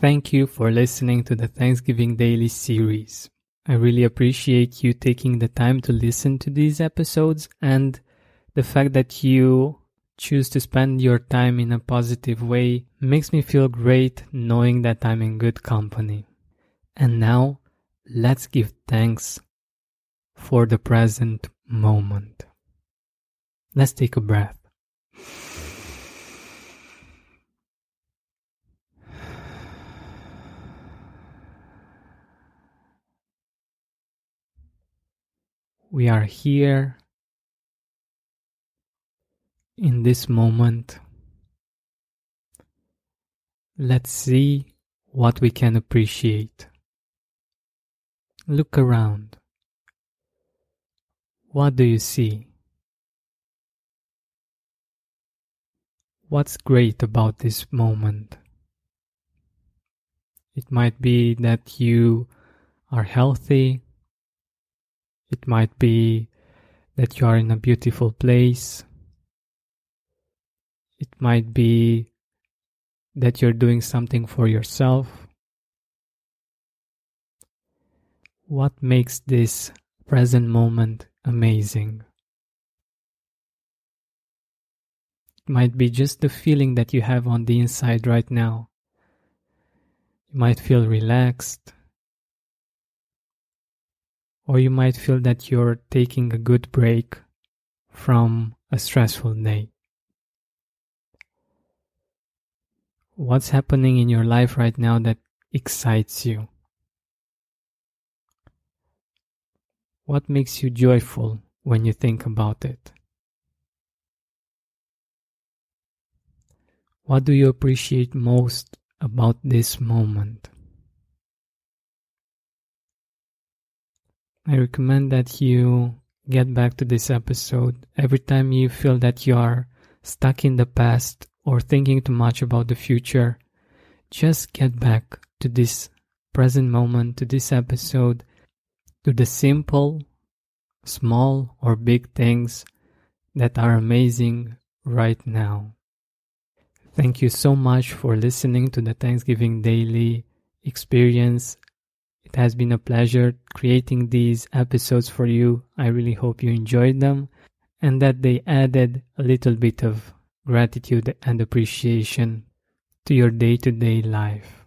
Thank you for listening to the Thanksgiving Daily series. I really appreciate you taking the time to listen to these episodes and the fact that you choose to spend your time in a positive way makes me feel great knowing that I'm in good company. And now, let's give thanks for the present moment. Let's take a breath. We are here in this moment. Let's see what we can appreciate. Look around. What do you see? What's great about this moment? It might be that you are healthy it might be that you are in a beautiful place. It might be that you're doing something for yourself. What makes this present moment amazing? It might be just the feeling that you have on the inside right now. You might feel relaxed or you might feel that you're taking a good break from a stressful day. What's happening in your life right now that excites you? What makes you joyful when you think about it? What do you appreciate most about this moment? I recommend that you get back to this episode every time you feel that you are stuck in the past or thinking too much about the future. Just get back to this present moment, to this episode, to the simple, small, or big things that are amazing right now. Thank you so much for listening to the Thanksgiving Daily experience it has been a pleasure creating these episodes for you. I really hope you enjoyed them and that they added a little bit of gratitude and appreciation to your day to day life.